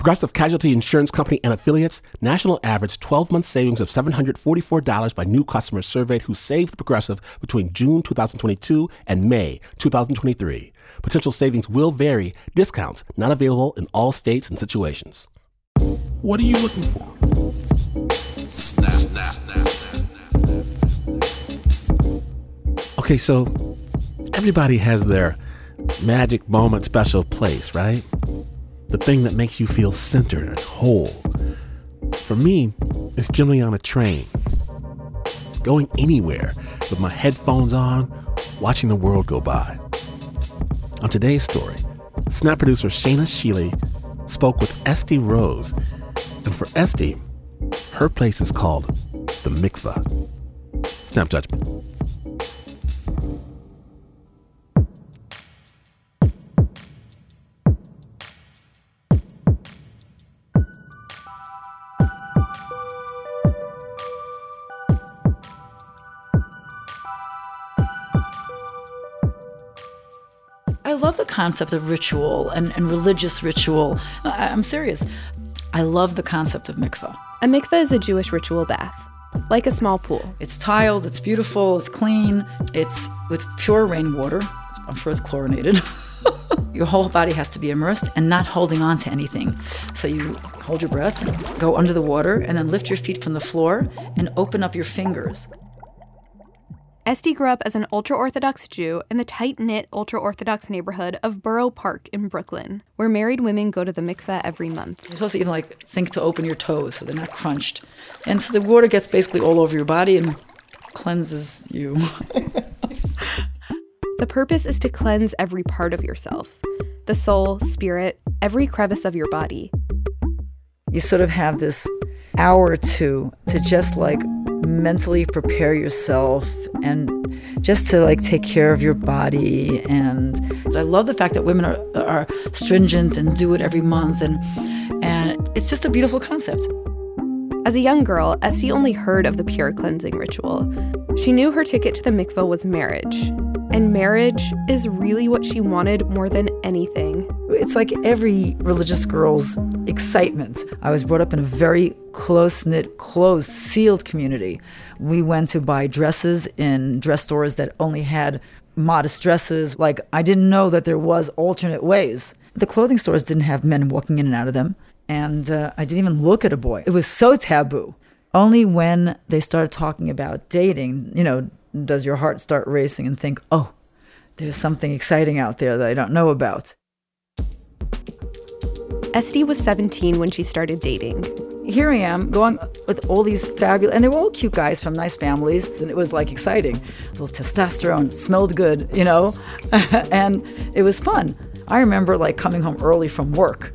Progressive Casualty Insurance Company and affiliates national average 12 month savings of $744 by new customers surveyed who saved Progressive between June 2022 and May 2023. Potential savings will vary, discounts not available in all states and situations. What are you looking for? Okay, so everybody has their magic moment special place, right? The thing that makes you feel centered and whole. For me, it's generally on a train. Going anywhere with my headphones on, watching the world go by. On today's story, Snap producer Shaina Shealy spoke with Estee Rose. And for Estee, her place is called the mikvah. Snap judgment. Concept of ritual and, and religious ritual. I, I'm serious. I love the concept of mikveh. A mikveh is a Jewish ritual bath, like a small pool. It's tiled, it's beautiful, it's clean, it's with pure rainwater. I'm sure it's chlorinated. your whole body has to be immersed and not holding on to anything. So you hold your breath, go under the water, and then lift your feet from the floor and open up your fingers. Estee grew up as an ultra Orthodox Jew in the tight knit ultra Orthodox neighborhood of Borough Park in Brooklyn, where married women go to the mikveh every month. You're supposed to even like think to open your toes so they're not crunched. And so the water gets basically all over your body and cleanses you. The purpose is to cleanse every part of yourself the soul, spirit, every crevice of your body. you sort of have this hour or two to just like mentally prepare yourself and just to like take care of your body and i love the fact that women are, are stringent and do it every month and and it's just a beautiful concept As a young girl, Estee only heard of the pure cleansing ritual. She knew her ticket to the mikveh was marriage. And marriage is really what she wanted more than anything. It's like every religious girl's excitement. I was brought up in a very close knit, closed, sealed community. We went to buy dresses in dress stores that only had modest dresses. Like, I didn't know that there was alternate ways. The clothing stores didn't have men walking in and out of them. And uh, I didn't even look at a boy. It was so taboo. Only when they started talking about dating, you know, does your heart start racing and think, oh, there's something exciting out there that I don't know about. Estee was 17 when she started dating. here I am going with all these fabulous, and they were all cute guys from nice families, and it was like exciting. A little testosterone, smelled good, you know, and it was fun. I remember like coming home early from work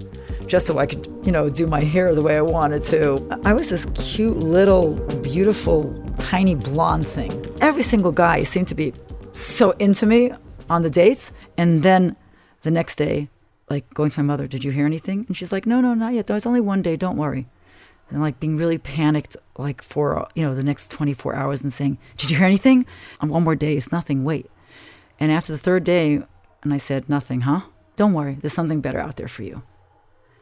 just so I could, you know, do my hair the way I wanted to. I was this cute little, beautiful, tiny blonde thing. Every single guy seemed to be so into me on the dates, and then the next day, like going to my mother, did you hear anything? And she's like, no, no, not yet. It's only one day. Don't worry. And like being really panicked like for you know the next 24 hours and saying did you hear anything? On one more day. It's nothing. Wait. And after the third day and i said nothing huh? Don't worry. There's something better out there for you.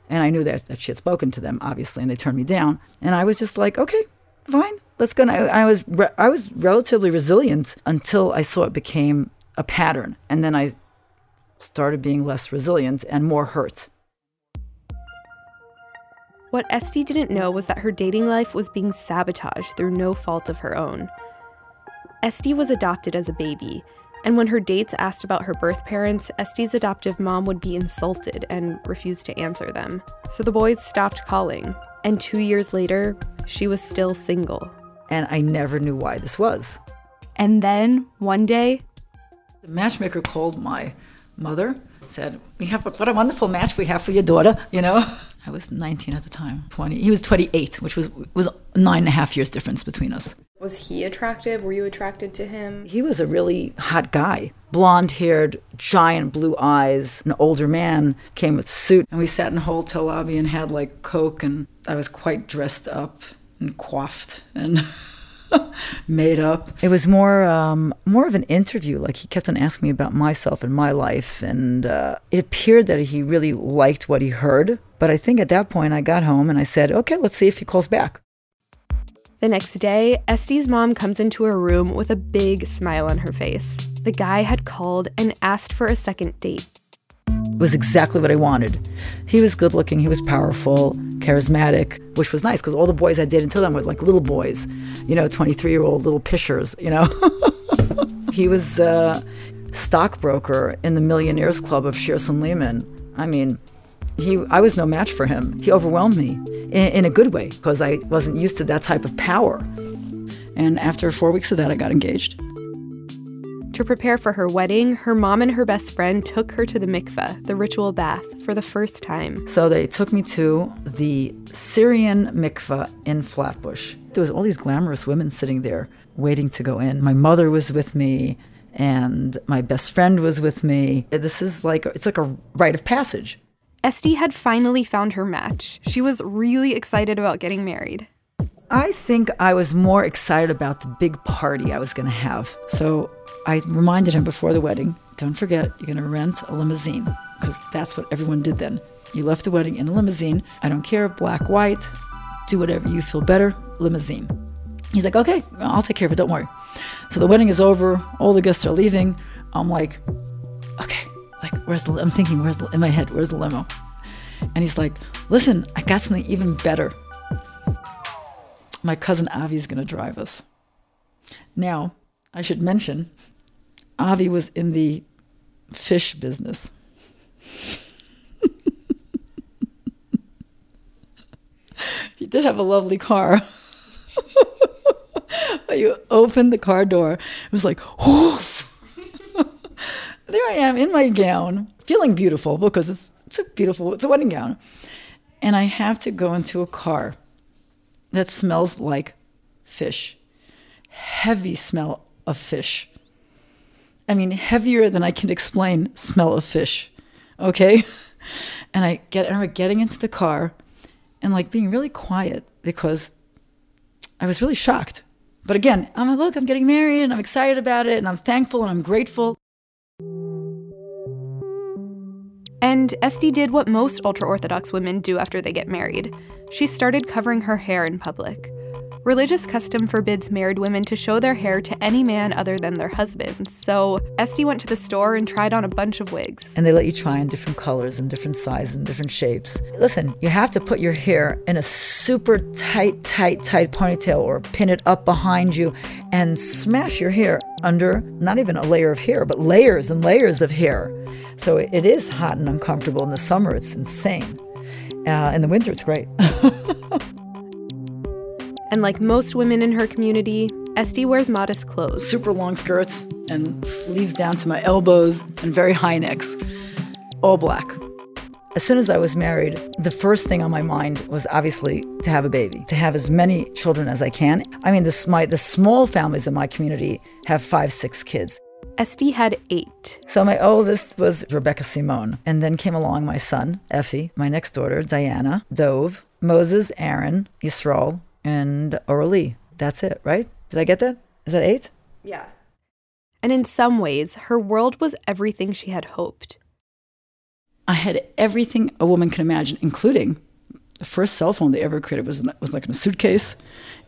And i knew that, that she had spoken to them obviously and they turned me down. And i was just like okay fine. Let's go. And I, I was re- i was relatively resilient until i saw it became a pattern. And then i started being less resilient and more hurt What Estee didn't know was that her dating life was being sabotaged through no fault of her own. Estee was adopted as a baby, and when her dates asked about her birth parents, Estee's adoptive mom would be insulted and refuse to answer them. So the boys stopped calling, and two years later, she was still single. and i never knew why this was And then, one day, The matchmaker called my mother, said, "We have what a wonderful match we have for your daughter," you know. I was 19 at the time. 20. He was 28, which was was nine and a half years difference between us. Was he attractive? Were you attracted to him? He was a really hot guy. Blonde haired, giant blue eyes, an older man, came with suit. And we sat in a hotel lobby and had like Coke, and I was quite dressed up and coiffed and made up. It was more um, more of an interview. Like he kept on asking me about myself and my life, and uh, it appeared that he really liked what he heard. But I think at that point I got home and I said, "Okay, let's see if he calls back." The next day, Estee's mom comes into her room with a big smile on her face. The guy had called and asked for a second date. Was exactly what I wanted. He was good looking, he was powerful, charismatic, which was nice because all the boys I dated until then were like little boys, you know, 23 year old little pishers, you know. he was a stockbroker in the Millionaires Club of Shearson Lehman. I mean, he, I was no match for him. He overwhelmed me in, in a good way because I wasn't used to that type of power. And after four weeks of that, I got engaged. To prepare for her wedding, her mom and her best friend took her to the mikveh, the ritual bath, for the first time. So they took me to the Syrian mikveh in Flatbush. There was all these glamorous women sitting there waiting to go in. My mother was with me and my best friend was with me. This is like it's like a rite of passage. Estee had finally found her match. She was really excited about getting married. I think I was more excited about the big party I was going to have. So I reminded him before the wedding don't forget, you're going to rent a limousine because that's what everyone did then. You left the wedding in a limousine. I don't care, black, white, do whatever you feel better, limousine. He's like, okay, I'll take care of it, don't worry. So the wedding is over, all the guests are leaving. I'm like, okay, like, where's the, I'm thinking, where's the, in my head, where's the limo? And he's like, listen, I got something even better. My cousin Avi is going to drive us. Now, I should mention Avi was in the fish business. he did have a lovely car. you opened the car door, it was like, there I am in my gown, feeling beautiful because it's, it's a beautiful, it's a wedding gown. And I have to go into a car that smells like fish, heavy smell of fish. I mean, heavier than I can explain smell of fish. Okay? And I get I remember getting into the car and like being really quiet because I was really shocked. But again, I'm like, look, I'm getting married and I'm excited about it and I'm thankful and I'm grateful. And Estee did what most ultra Orthodox women do after they get married. She started covering her hair in public. Religious custom forbids married women to show their hair to any man other than their husbands. So Estee went to the store and tried on a bunch of wigs. And they let you try in different colors and different sizes and different shapes. Listen, you have to put your hair in a super tight, tight, tight ponytail or pin it up behind you and smash your hair under not even a layer of hair, but layers and layers of hair. So it is hot and uncomfortable. In the summer, it's insane. Uh, in the winter, it's great. And like most women in her community, Estee wears modest clothes. Super long skirts and sleeves down to my elbows and very high necks, all black. As soon as I was married, the first thing on my mind was obviously to have a baby, to have as many children as I can. I mean, the, my, the small families in my community have five, six kids. Estee had eight. So my oldest was Rebecca Simone. And then came along my son, Effie, my next daughter, Diana, Dove, Moses, Aaron, Yisrael, and Orly. That's it, right? Did I get that? Is that eight? Yeah. And in some ways, her world was everything she had hoped. I had everything a woman can imagine, including the first cell phone they ever created was was like in a suitcase,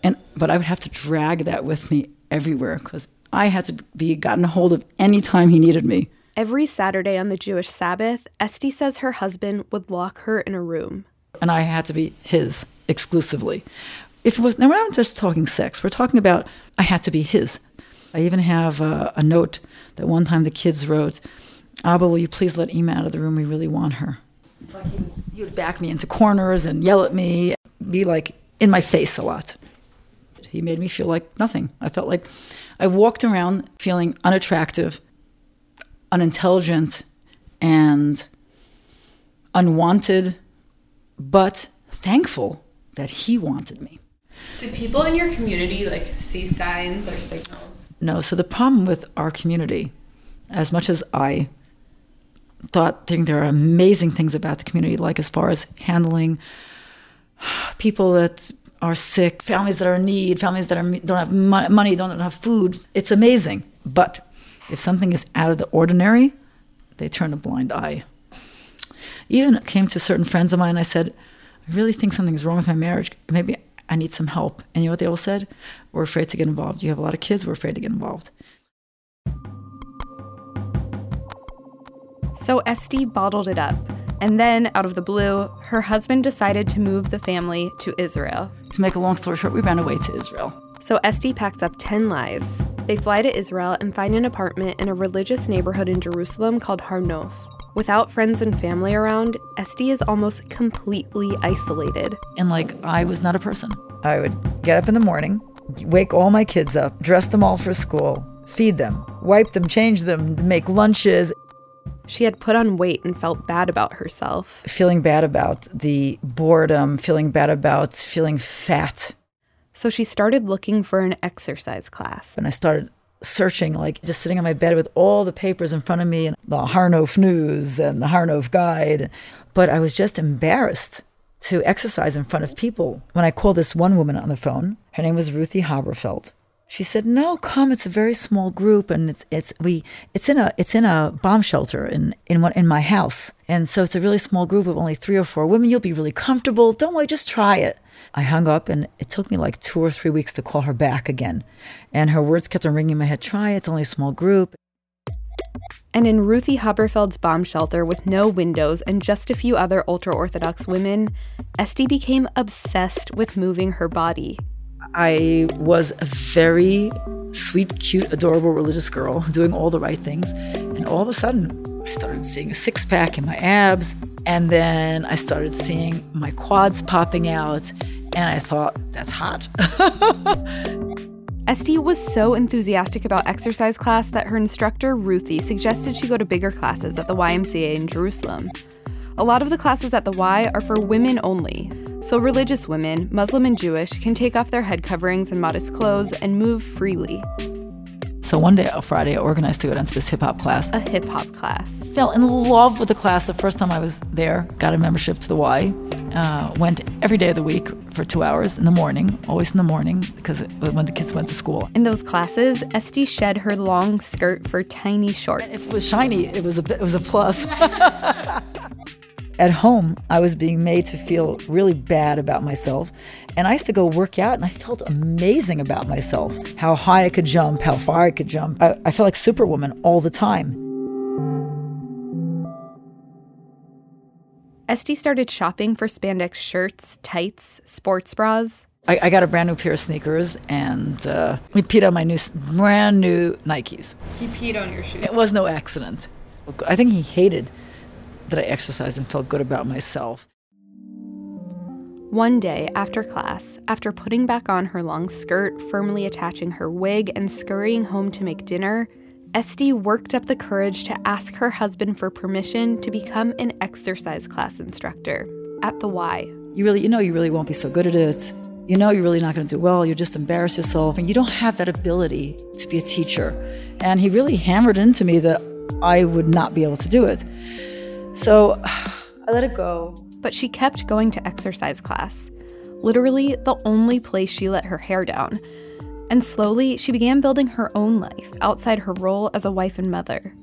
and but I would have to drag that with me everywhere because I had to be gotten a hold of any time he needed me. Every Saturday on the Jewish Sabbath, Estee says her husband would lock her in a room, and I had to be his exclusively if it was now we're not just talking sex we're talking about i had to be his. I even have a, a note that one time the kids wrote abba will you please let Ema out of the room? We really want her. Like he, he would back me into corners and yell at me be like in my face a lot. He made me feel like nothing. I felt like i walked around feeling unattractive unintelligent and unwanted but thankful that he wanted me. Did people in your community like see signs or signals? No. So the problem with our community, as much as I thought think there are amazing things about the community, like as far as handling people that are sick, families that are in need, families that are, don't have money, don't have food. It's amazing. But if something is out of the ordinary, they turn a blind eye. Even came to certain friends of mine, I said, I really think something's wrong with my marriage. Maybe I need some help. And you know what they all said? We're afraid to get involved. You have a lot of kids, we're afraid to get involved. So Estee bottled it up. And then, out of the blue, her husband decided to move the family to Israel. To make a long story short, we ran away to Israel. So Estee packs up 10 lives. They fly to Israel and find an apartment in a religious neighborhood in Jerusalem called Har Nof. Without friends and family around, Estee is almost completely isolated. And like, I was not a person. I would get up in the morning, wake all my kids up, dress them all for school, feed them, wipe them, change them, make lunches. She had put on weight and felt bad about herself. Feeling bad about the boredom, feeling bad about feeling fat. So she started looking for an exercise class. And I started searching, like just sitting on my bed with all the papers in front of me and the Har Nof News and the Har Nof Guide. But I was just embarrassed to exercise in front of people. When I called this one woman on the phone, her name was Ruthie Haberfeld. She said, "No, come. It's a very small group, and it's it's we it's in a it's in a bomb shelter in in one in my house, and so it's a really small group of only three or four women. You'll be really comfortable. Don't worry, just try it." I hung up, and it took me like two or three weeks to call her back again, and her words kept on ringing in my head. Try it. It's only a small group. And in Ruthie Haberfeld's bomb shelter with no windows and just a few other ultra Orthodox women, Estee became obsessed with moving her body. I was a very sweet, cute, adorable religious girl doing all the right things. And all of a sudden, I started seeing a six pack in my abs. And then I started seeing my quads popping out. And I thought, that's hot. Estee was so enthusiastic about exercise class that her instructor, Ruthie, suggested she go to bigger classes at the YMCA in Jerusalem. A lot of the classes at the Y are for women only, so religious women, Muslim and Jewish, can take off their head coverings and modest clothes and move freely. So one day, on Friday, I organized to go down to this hip hop class. A hip hop class. Fell in love with the class the first time I was there. Got a membership to the Y. Uh, went every day of the week for two hours in the morning, always in the morning, because it, when the kids went to school. In those classes, Estee shed her long skirt for tiny shorts. If it was shiny, it was a it was a plus. At home, I was being made to feel really bad about myself. And I used to go work out and I felt amazing about myself how high I could jump, how far I could jump. I, I felt like Superwoman all the time. Estee started shopping for spandex shirts, tights, sports bras. I, I got a brand new pair of sneakers and uh, we peed on my new, brand new Nikes. He peed on your shoes. It was no accident. I think he hated that I exercised and felt good about myself. One day after class, after putting back on her long skirt, firmly attaching her wig, and scurrying home to make dinner, Estee worked up the courage to ask her husband for permission to become an exercise class instructor at the Y. You really, you know, you really won't be so good at it. You know, you're really not going to do well. You just embarrass yourself, and you don't have that ability to be a teacher. And he really hammered into me that I would not be able to do it. So I let it go. But she kept going to exercise class, literally the only place she let her hair down. And slowly, she began building her own life outside her role as a wife and mother.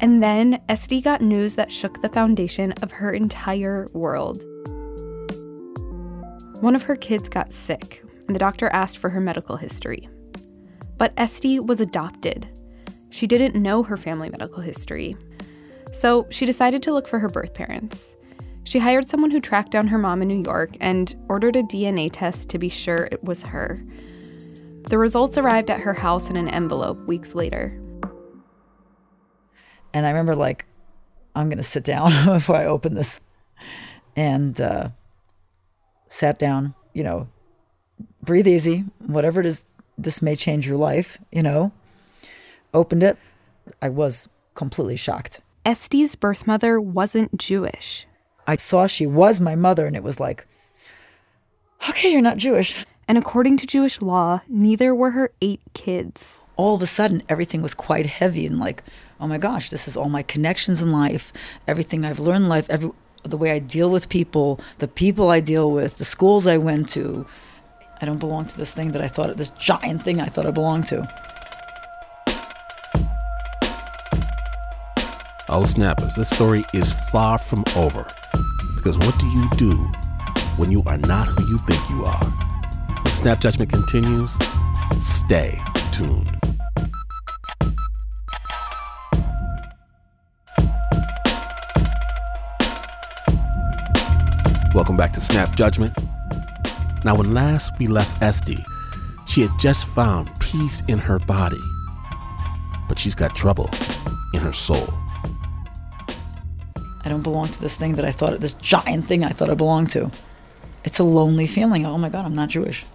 And then Estee got news that shook the foundation of her entire world. One of her kids got sick, and the doctor asked for her medical history. But Estee was adopted. She didn't know her family medical history, so she decided to look for her birth parents. She hired someone who tracked down her mom in New York and ordered a DNA test to be sure it was her. The results arrived at her house in an envelope weeks later. And I remember, like, I'm going to sit down before I open this. And uh, sat down, you know, breathe easy, whatever it is, this may change your life, you know. Opened it. I was completely shocked. Estee's birth mother wasn't Jewish. I saw she was my mother, and it was like, okay, you're not Jewish. And according to Jewish law, neither were her eight kids. All of a sudden, everything was quite heavy and like, oh my gosh, this is all my connections in life, everything I've learned in life, every, the way I deal with people, the people I deal with, the schools I went to. I don't belong to this thing that I thought, this giant thing I thought I belonged to. Oh, snappers, this story is far from over. Because what do you do when you are not who you think you are? When Snap Judgment continues, stay tuned. Welcome back to Snap Judgment. Now, when last we left Estee, she had just found peace in her body, but she's got trouble in her soul. Don't belong to this thing that I thought, this giant thing I thought I belonged to. It's a lonely feeling. Oh my God, I'm not Jewish.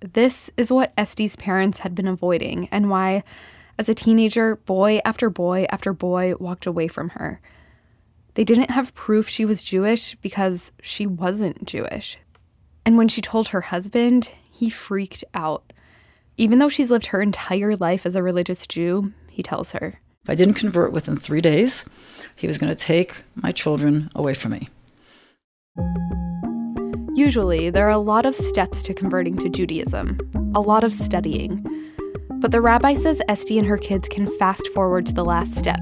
This is what Estee's parents had been avoiding, and why, as a teenager, boy after boy after boy walked away from her. They didn't have proof she was Jewish because she wasn't Jewish. And when she told her husband, he freaked out. Even though she's lived her entire life as a religious Jew, he tells her. If I didn't convert within three days, he was going to take my children away from me. Usually, there are a lot of steps to converting to Judaism, a lot of studying. But the rabbi says Estee and her kids can fast forward to the last step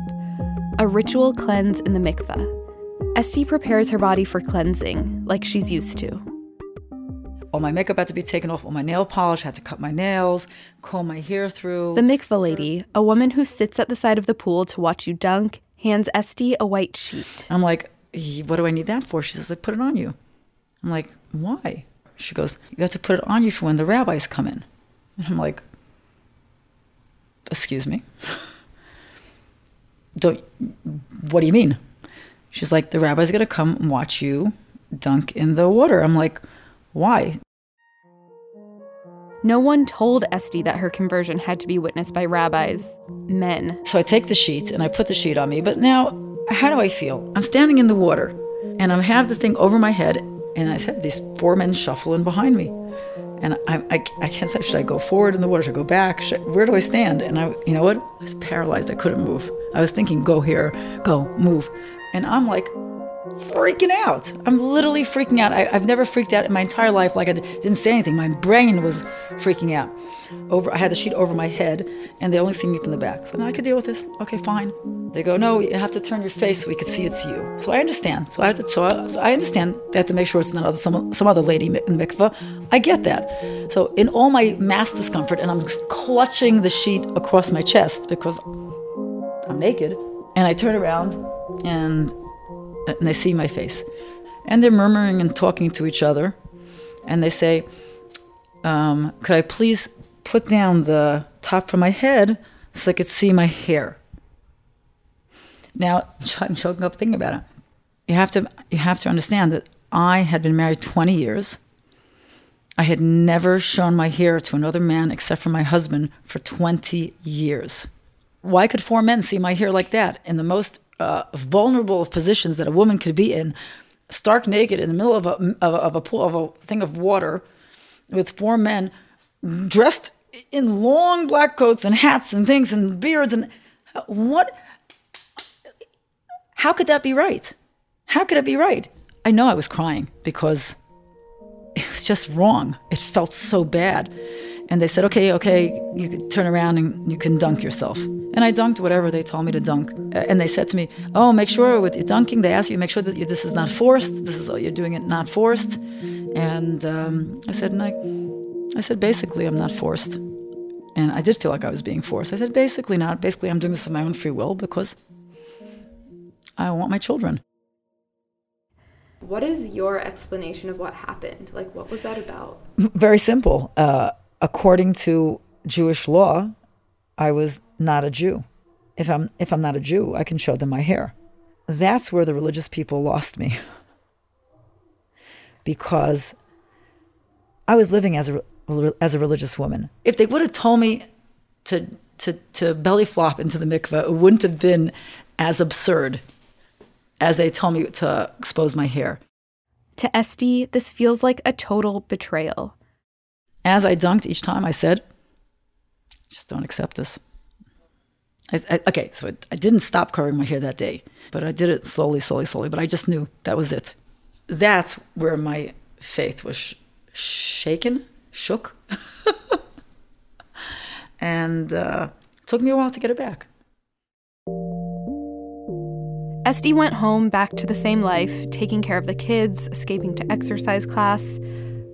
a ritual cleanse in the mikveh. Estee prepares her body for cleansing, like she's used to. All my makeup had to be taken off, all my nail polish, had to cut my nails, comb my hair through. The mikveh lady, a woman who sits at the side of the pool to watch you dunk, hands Estee a white sheet. I'm like, what do I need that for? She says, like, put it on you. I'm like, why? She goes, you have to put it on you for when the rabbis come in. And I'm like, excuse me? Don't, what do you mean? She's like, the rabbi's gonna come and watch you dunk in the water. I'm like, why? No one told Estee that her conversion had to be witnessed by rabbis, men. So I take the sheet and I put the sheet on me. But now, how do I feel? I'm standing in the water and I have the thing over my head, and I had these four men shuffling behind me. And I, I, I can't say, should I go forward in the water? Should I go back? Where do I stand? And I, you know what? I was paralyzed. I couldn't move. I was thinking, go here, go, move. And I'm like, freaking out. I'm literally freaking out. I, have never freaked out in my entire life. Like I didn't say anything. My brain was freaking out. Over, I had the sheet over my head, and they only see me from the back. So I could deal with this. Okay, fine. They go, no, you have to turn your face so we can see it's you. So I understand. So I have to, so I, so I understand. They have to make sure it's not other, some some other lady in mikveh. I get that. So in all my mass discomfort, and I'm clutching the sheet across my chest because I'm naked, and I turn around and and they see my face. And they're murmuring and talking to each other. And they say, um, Could I please put down the top of my head so I could see my hair? Now, I'm choking up thinking about it. You have to, you have to understand that I had been married 20 years. I had never shown my hair to another man except for my husband for 20 years. Why could four men see my hair like that in the most uh, vulnerable of positions that a woman could be in, stark naked in the middle of a, of a, of a pool of a thing of water, with four men dressed in long black coats and hats and things and beards and what? How could that be right? How could it be right? I know I was crying because it was just wrong. It felt so bad. And they said, okay, okay, you can turn around and you can dunk yourself. And I dunked whatever they told me to dunk. And they said to me, oh, make sure with your dunking, they ask you, make sure that you, this is not forced. This is, you're doing it not forced. And um, I said, and I, I said, basically, I'm not forced. And I did feel like I was being forced. I said, basically not. Basically, I'm doing this of my own free will because I want my children. What is your explanation of what happened? Like, what was that about? Very simple. Uh, according to Jewish law, I was not a Jew. If I'm if I'm not a Jew, I can show them my hair. That's where the religious people lost me. because I was living as a as a religious woman. If they would have told me to to to belly flop into the mikveh, it wouldn't have been as absurd as they tell me to expose my hair. To Estee, this feels like a total betrayal. As I dunked each time, I said, just don't accept this. I, I, okay, so I, I didn't stop covering my hair that day, but I did it slowly, slowly, slowly. But I just knew that was it. That's where my faith was sh- shaken, shook. and uh, took me a while to get it back. Estee went home back to the same life, taking care of the kids, escaping to exercise class.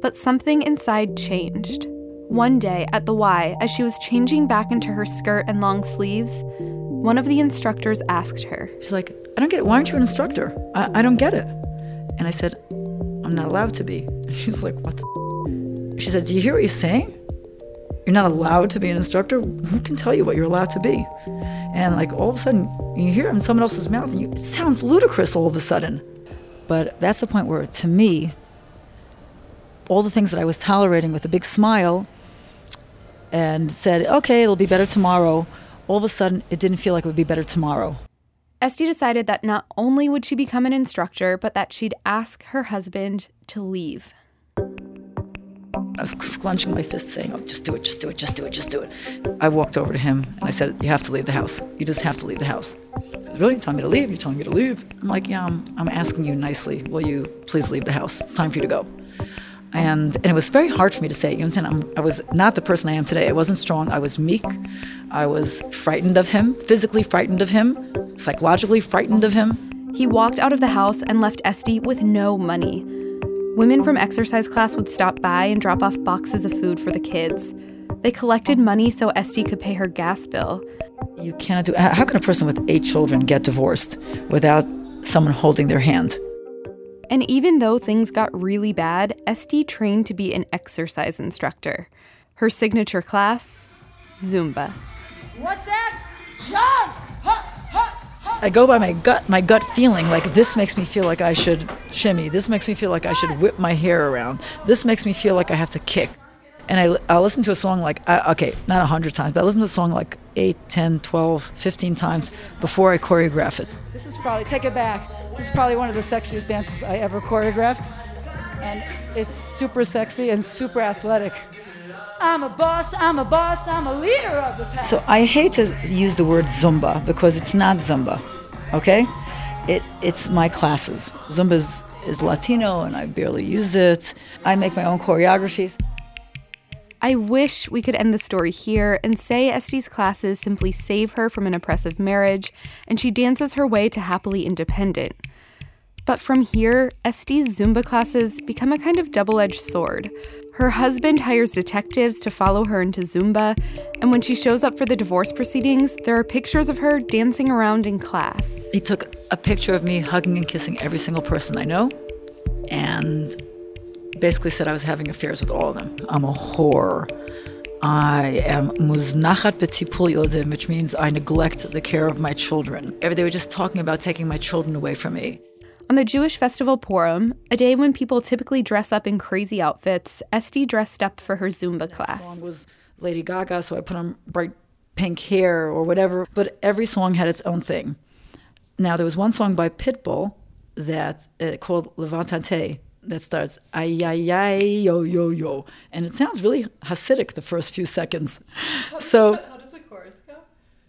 But something inside changed. One day at the Y, as she was changing back into her skirt and long sleeves, one of the instructors asked her. She's like, I don't get it. Why aren't you an instructor? I, I don't get it. And I said, I'm not allowed to be. She's like, What the? She said, Do you hear what you're saying? You're not allowed to be an instructor? Who can tell you what you're allowed to be? And like all of a sudden, you hear it in someone else's mouth, and you, it sounds ludicrous all of a sudden. But that's the point where, to me, all the things that I was tolerating with a big smile and said, okay, it'll be better tomorrow, all of a sudden, it didn't feel like it would be better tomorrow. Estee decided that not only would she become an instructor, but that she'd ask her husband to leave. I was clenching my fist saying, oh, just do it, just do it, just do it, just do it. I walked over to him and I said, you have to leave the house. You just have to leave the house. Really? You're telling me to leave? You're telling me to leave? I'm like, yeah, I'm, I'm asking you nicely. Will you please leave the house? It's time for you to go. And, and it was very hard for me to say. You understand? I'm, I was not the person I am today. I wasn't strong. I was meek. I was frightened of him, physically frightened of him, psychologically frightened of him. He walked out of the house and left Estee with no money. Women from exercise class would stop by and drop off boxes of food for the kids. They collected money so Estee could pay her gas bill. You cannot do. How can a person with eight children get divorced without someone holding their hand? And even though things got really bad, Estee trained to be an exercise instructor. Her signature class, Zumba. What's that? Jump! I go by my gut, my gut feeling. Like this makes me feel like I should shimmy. This makes me feel like I should whip my hair around. This makes me feel like I have to kick. And I, I listen to a song like, uh, okay, not a hundred times, but I listen to a song like 8, 10, 12, 15 times before I choreograph it. This is probably, take it back, this is probably one of the sexiest dances I ever choreographed. And it's super sexy and super athletic. I'm a boss, I'm a boss, I'm a leader of the pack. So I hate to use the word Zumba because it's not Zumba, okay? It, it's my classes. Zumba is, is Latino and I barely use it. I make my own choreographies. I wish we could end the story here and say Estee's classes simply save her from an oppressive marriage and she dances her way to happily independent. But from here, Estee's Zumba classes become a kind of double edged sword. Her husband hires detectives to follow her into Zumba, and when she shows up for the divorce proceedings, there are pictures of her dancing around in class. He took a picture of me hugging and kissing every single person I know, and basically said I was having affairs with all of them. I'm a whore. I am muznachat betipul yodim, which means I neglect the care of my children. They were just talking about taking my children away from me. On the Jewish festival Purim, a day when people typically dress up in crazy outfits, Estee dressed up for her Zumba class. The song was Lady Gaga, so I put on bright pink hair or whatever. But every song had its own thing. Now there was one song by Pitbull that uh, called Levantante that starts ay ay ay yo yo yo, and it sounds really Hasidic the first few seconds. So Does, how does the chorus go?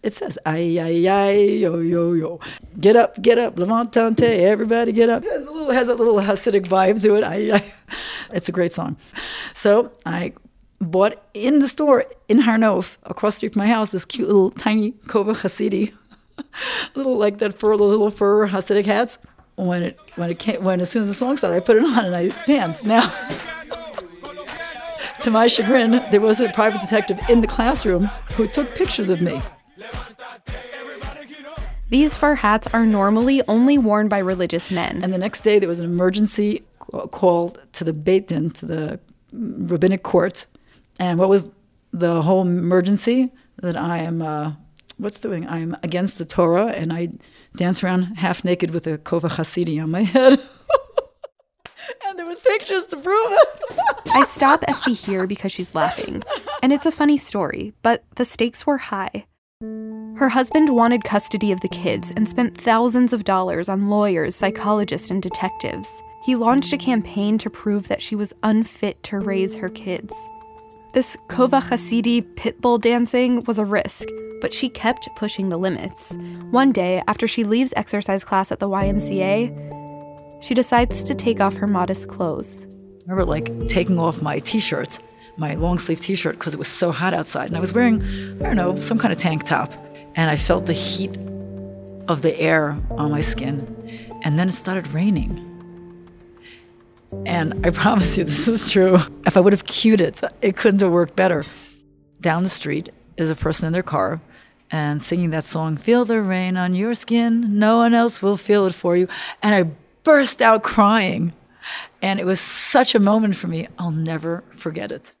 it says ay ay ay yo yo yo. Get up, get up, levantante, everybody get up. It has a little, has a little Hasidic vibe to it. Ay, ay. It's a great song. So I bought in the store in Har Nof, across the street from my house, this cute little tiny Kova Hasidi, little like that fur, those little fur Hasidic hats. When it when it came when as soon as the song started, I put it on and I danced. Now. to my chagrin, there was a private detective in the classroom who took pictures of me. These fur hats are normally only worn by religious men. And the next day, there was an emergency call to the Beit Din, to the rabbinic court. And what was the whole emergency? That I am, uh, what's thing? I'm against the Torah, and I dance around half naked with a kova on my head. and there was pictures to prove it. I stop Estee here because she's laughing. And it's a funny story, but the stakes were high. Her husband wanted custody of the kids and spent thousands of dollars on lawyers, psychologists, and detectives. He launched a campaign to prove that she was unfit to raise her kids. This Kova Hasidi pit bull dancing was a risk, but she kept pushing the limits. One day, after she leaves exercise class at the YMCA, she decides to take off her modest clothes. I remember like taking off my t-shirt, my long sleeve t-shirt because it was so hot outside and I was wearing, I don't know, some kind of tank top and I felt the heat of the air on my skin and then it started raining. And I promise you this is true. If I would have cued it, it couldn't have worked better. Down the street is a person in their car and singing that song, Feel the Rain on Your Skin, No One Else Will Feel It For You. And I burst out crying. And it was such a moment for me, I'll never forget it.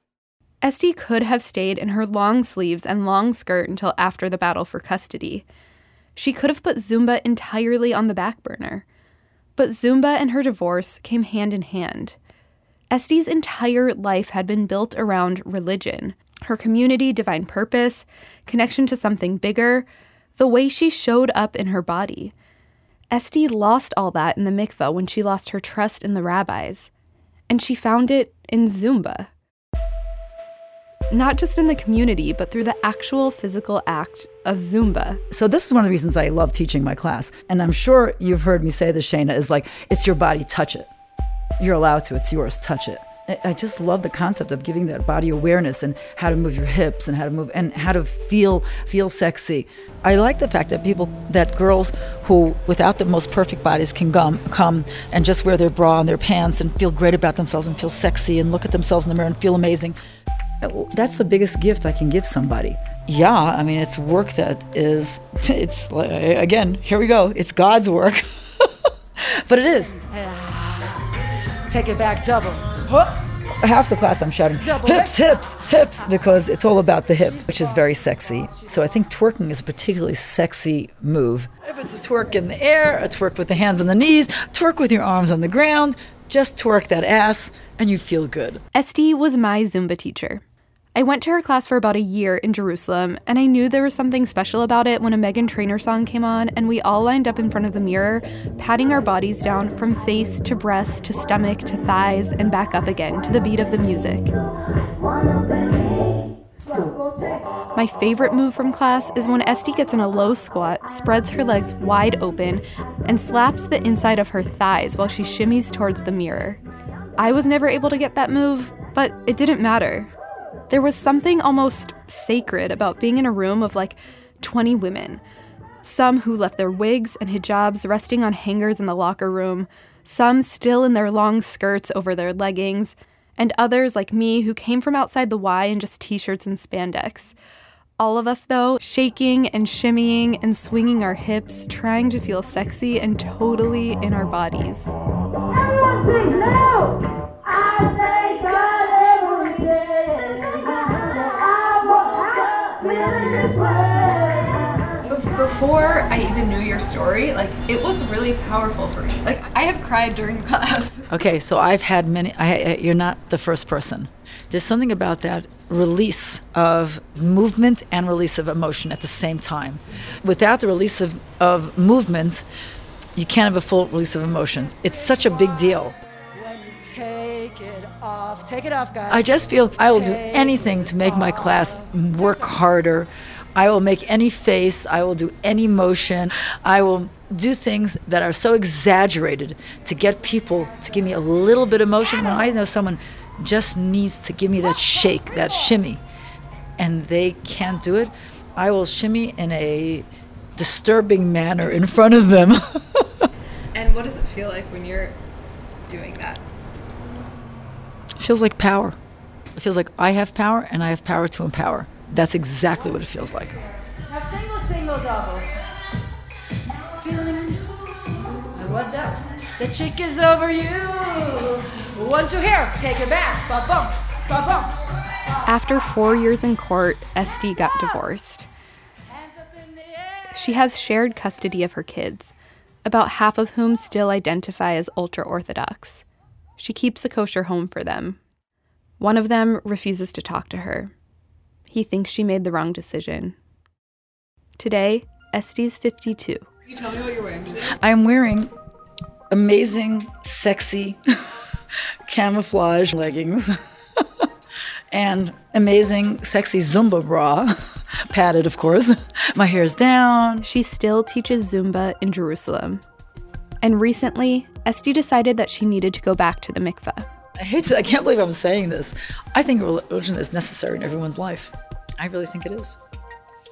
Esty could have stayed in her long sleeves and long skirt until after the battle for custody. She could have put Zumba entirely on the back burner. But Zumba and her divorce came hand in hand. Estee's entire life had been built around religion her community, divine purpose, connection to something bigger, the way she showed up in her body. Estee lost all that in the mikveh when she lost her trust in the rabbis. And she found it in Zumba. Not just in the community, but through the actual physical act of Zumba. So this is one of the reasons I love teaching my class. And I'm sure you've heard me say this, Shaina, is like, it's your body, touch it. You're allowed to, it's yours, touch it. I just love the concept of giving that body awareness and how to move your hips and how to move and how to feel feel sexy. I like the fact that people that girls who without the most perfect bodies can come come and just wear their bra and their pants and feel great about themselves and feel sexy and look at themselves in the mirror and feel amazing. Uh, that's the biggest gift I can give somebody. Yeah, I mean it's work that is it's uh, again, here we go. It's God's work. but it is. Take it back double. Half the class I'm shouting hips, hips, hips, because it's all about the hip, which is very sexy. So I think twerking is a particularly sexy move. If it's a twerk in the air, a twerk with the hands on the knees, twerk with your arms on the ground, just twerk that ass and you feel good. Estee was my Zumba teacher. I went to her class for about a year in Jerusalem, and I knew there was something special about it when a Meghan Trainor song came on, and we all lined up in front of the mirror, patting our bodies down from face to breast to stomach to thighs and back up again to the beat of the music. My favorite move from class is when Estee gets in a low squat, spreads her legs wide open, and slaps the inside of her thighs while she shimmies towards the mirror. I was never able to get that move, but it didn't matter. There was something almost sacred about being in a room of like 20 women. Some who left their wigs and hijabs resting on hangers in the locker room, some still in their long skirts over their leggings, and others like me who came from outside the Y in just t shirts and spandex. All of us, though, shaking and shimmying and swinging our hips, trying to feel sexy and totally in our bodies. Everyone sing now! Before I even knew your story, like it was really powerful for me. Like I have cried during class. Okay, so I've had many. I, you're not the first person. There's something about that release of movement and release of emotion at the same time. Without the release of, of movement, you can't have a full release of emotions. It's such a big deal. Take it off. Take it off, guys. I just feel I will do anything to make my class work harder. I will make any face, I will do any motion, I will do things that are so exaggerated to get people to give me a little bit of motion when I know someone just needs to give me that shake, that shimmy, and they can't do it. I will shimmy in a disturbing manner in front of them. and what does it feel like when you're doing that? It feels like power. It feels like I have power and I have power to empower. That's exactly what it feels like. Now single, single, double. Feeling I want that. The chick is over you. One, two, here. Take it back. Ba bum. Ba bum. After four years in court, Estee got divorced. She has shared custody of her kids, about half of whom still identify as ultra Orthodox. She keeps a kosher home for them. One of them refuses to talk to her. He thinks she made the wrong decision. Today, Estee's 52. you tell me what you're wearing today? I'm wearing amazing, sexy camouflage leggings and amazing, sexy Zumba bra, padded, of course. My hair is down. She still teaches Zumba in Jerusalem. And recently, Estee decided that she needed to go back to the mikveh. I hate to, I can't believe I'm saying this. I think religion is necessary in everyone's life. I really think it is.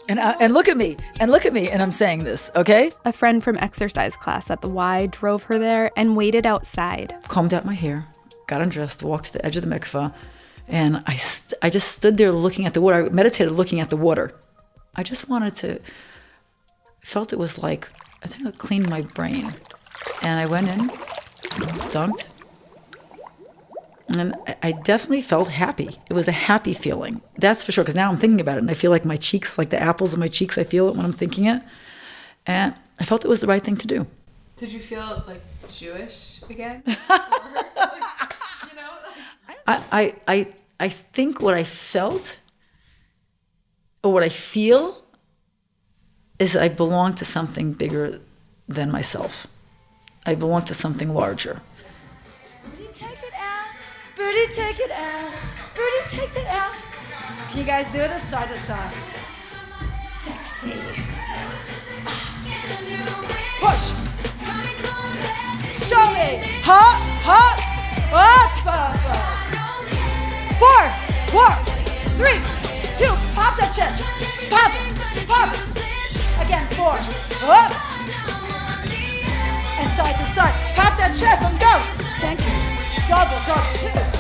And, I, and look at me, and look at me, and I'm saying this, okay? A friend from exercise class at the Y drove her there and waited outside. Combed out my hair, got undressed, walked to the edge of the mikveh, and I, st- I just stood there looking at the water. I meditated looking at the water. I just wanted to, I felt it was like, I think it cleaned my brain. And I went in, dunked, and I- definitely felt happy. It was a happy feeling. That's for sure. Because now I'm thinking about it, and I feel like my cheeks, like the apples in my cheeks, I feel it when I'm thinking it. And I felt it was the right thing to do. Did you feel like Jewish again? I, I, I, I think what I felt or what I feel is that I belong to something bigger than myself. I belong to something larger. Birdie, take it out. Birdie, take it out. Can you guys do this side to side? Sexy. Ah. Push. Show me. Hop, hop, up, up, up. Four, four, three, two. Pop that chest. Pop it. Pop it. Again, four. Up. And side to side. Pop that chest. Let's go. Thank you. Double, double, two.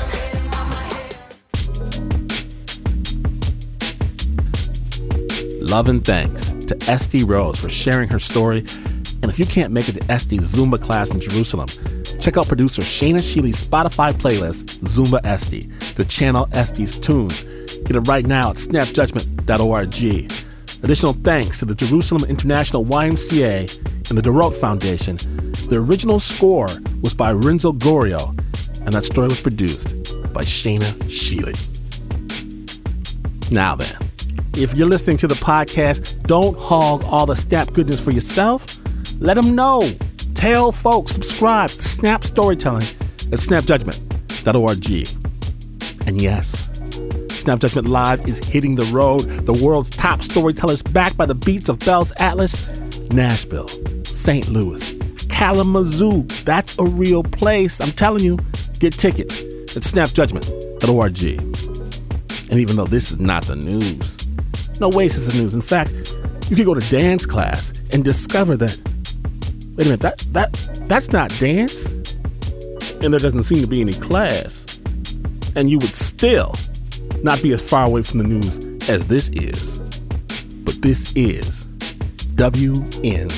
Love and thanks to Estee Rose for sharing her story. And if you can't make it to Estee's Zumba class in Jerusalem, check out producer Shaina Shealy's Spotify playlist, Zumba Estee, to channel Estee's tunes. Get it right now at snapjudgment.org. Additional thanks to the Jerusalem International YMCA and the Dorot Foundation. The original score was by Renzo Gorio, and that story was produced by Shaina Shealy. Now then, if you're listening to the podcast, don't hog all the Snap goodness for yourself. Let them know. Tell folks, subscribe to Snap Storytelling at snapjudgment.org. And yes, Snap Judgment Live is hitting the road. The world's top storytellers backed by the beats of Bells Atlas, Nashville, St. Louis, Kalamazoo. That's a real place. I'm telling you, get tickets at snapjudgment.org. And even though this is not the news, no way the news. In fact, you could go to dance class and discover that, wait a minute, that, that, that's not dance. And there doesn't seem to be any class. And you would still not be as far away from the news as this is. But this is WNYC.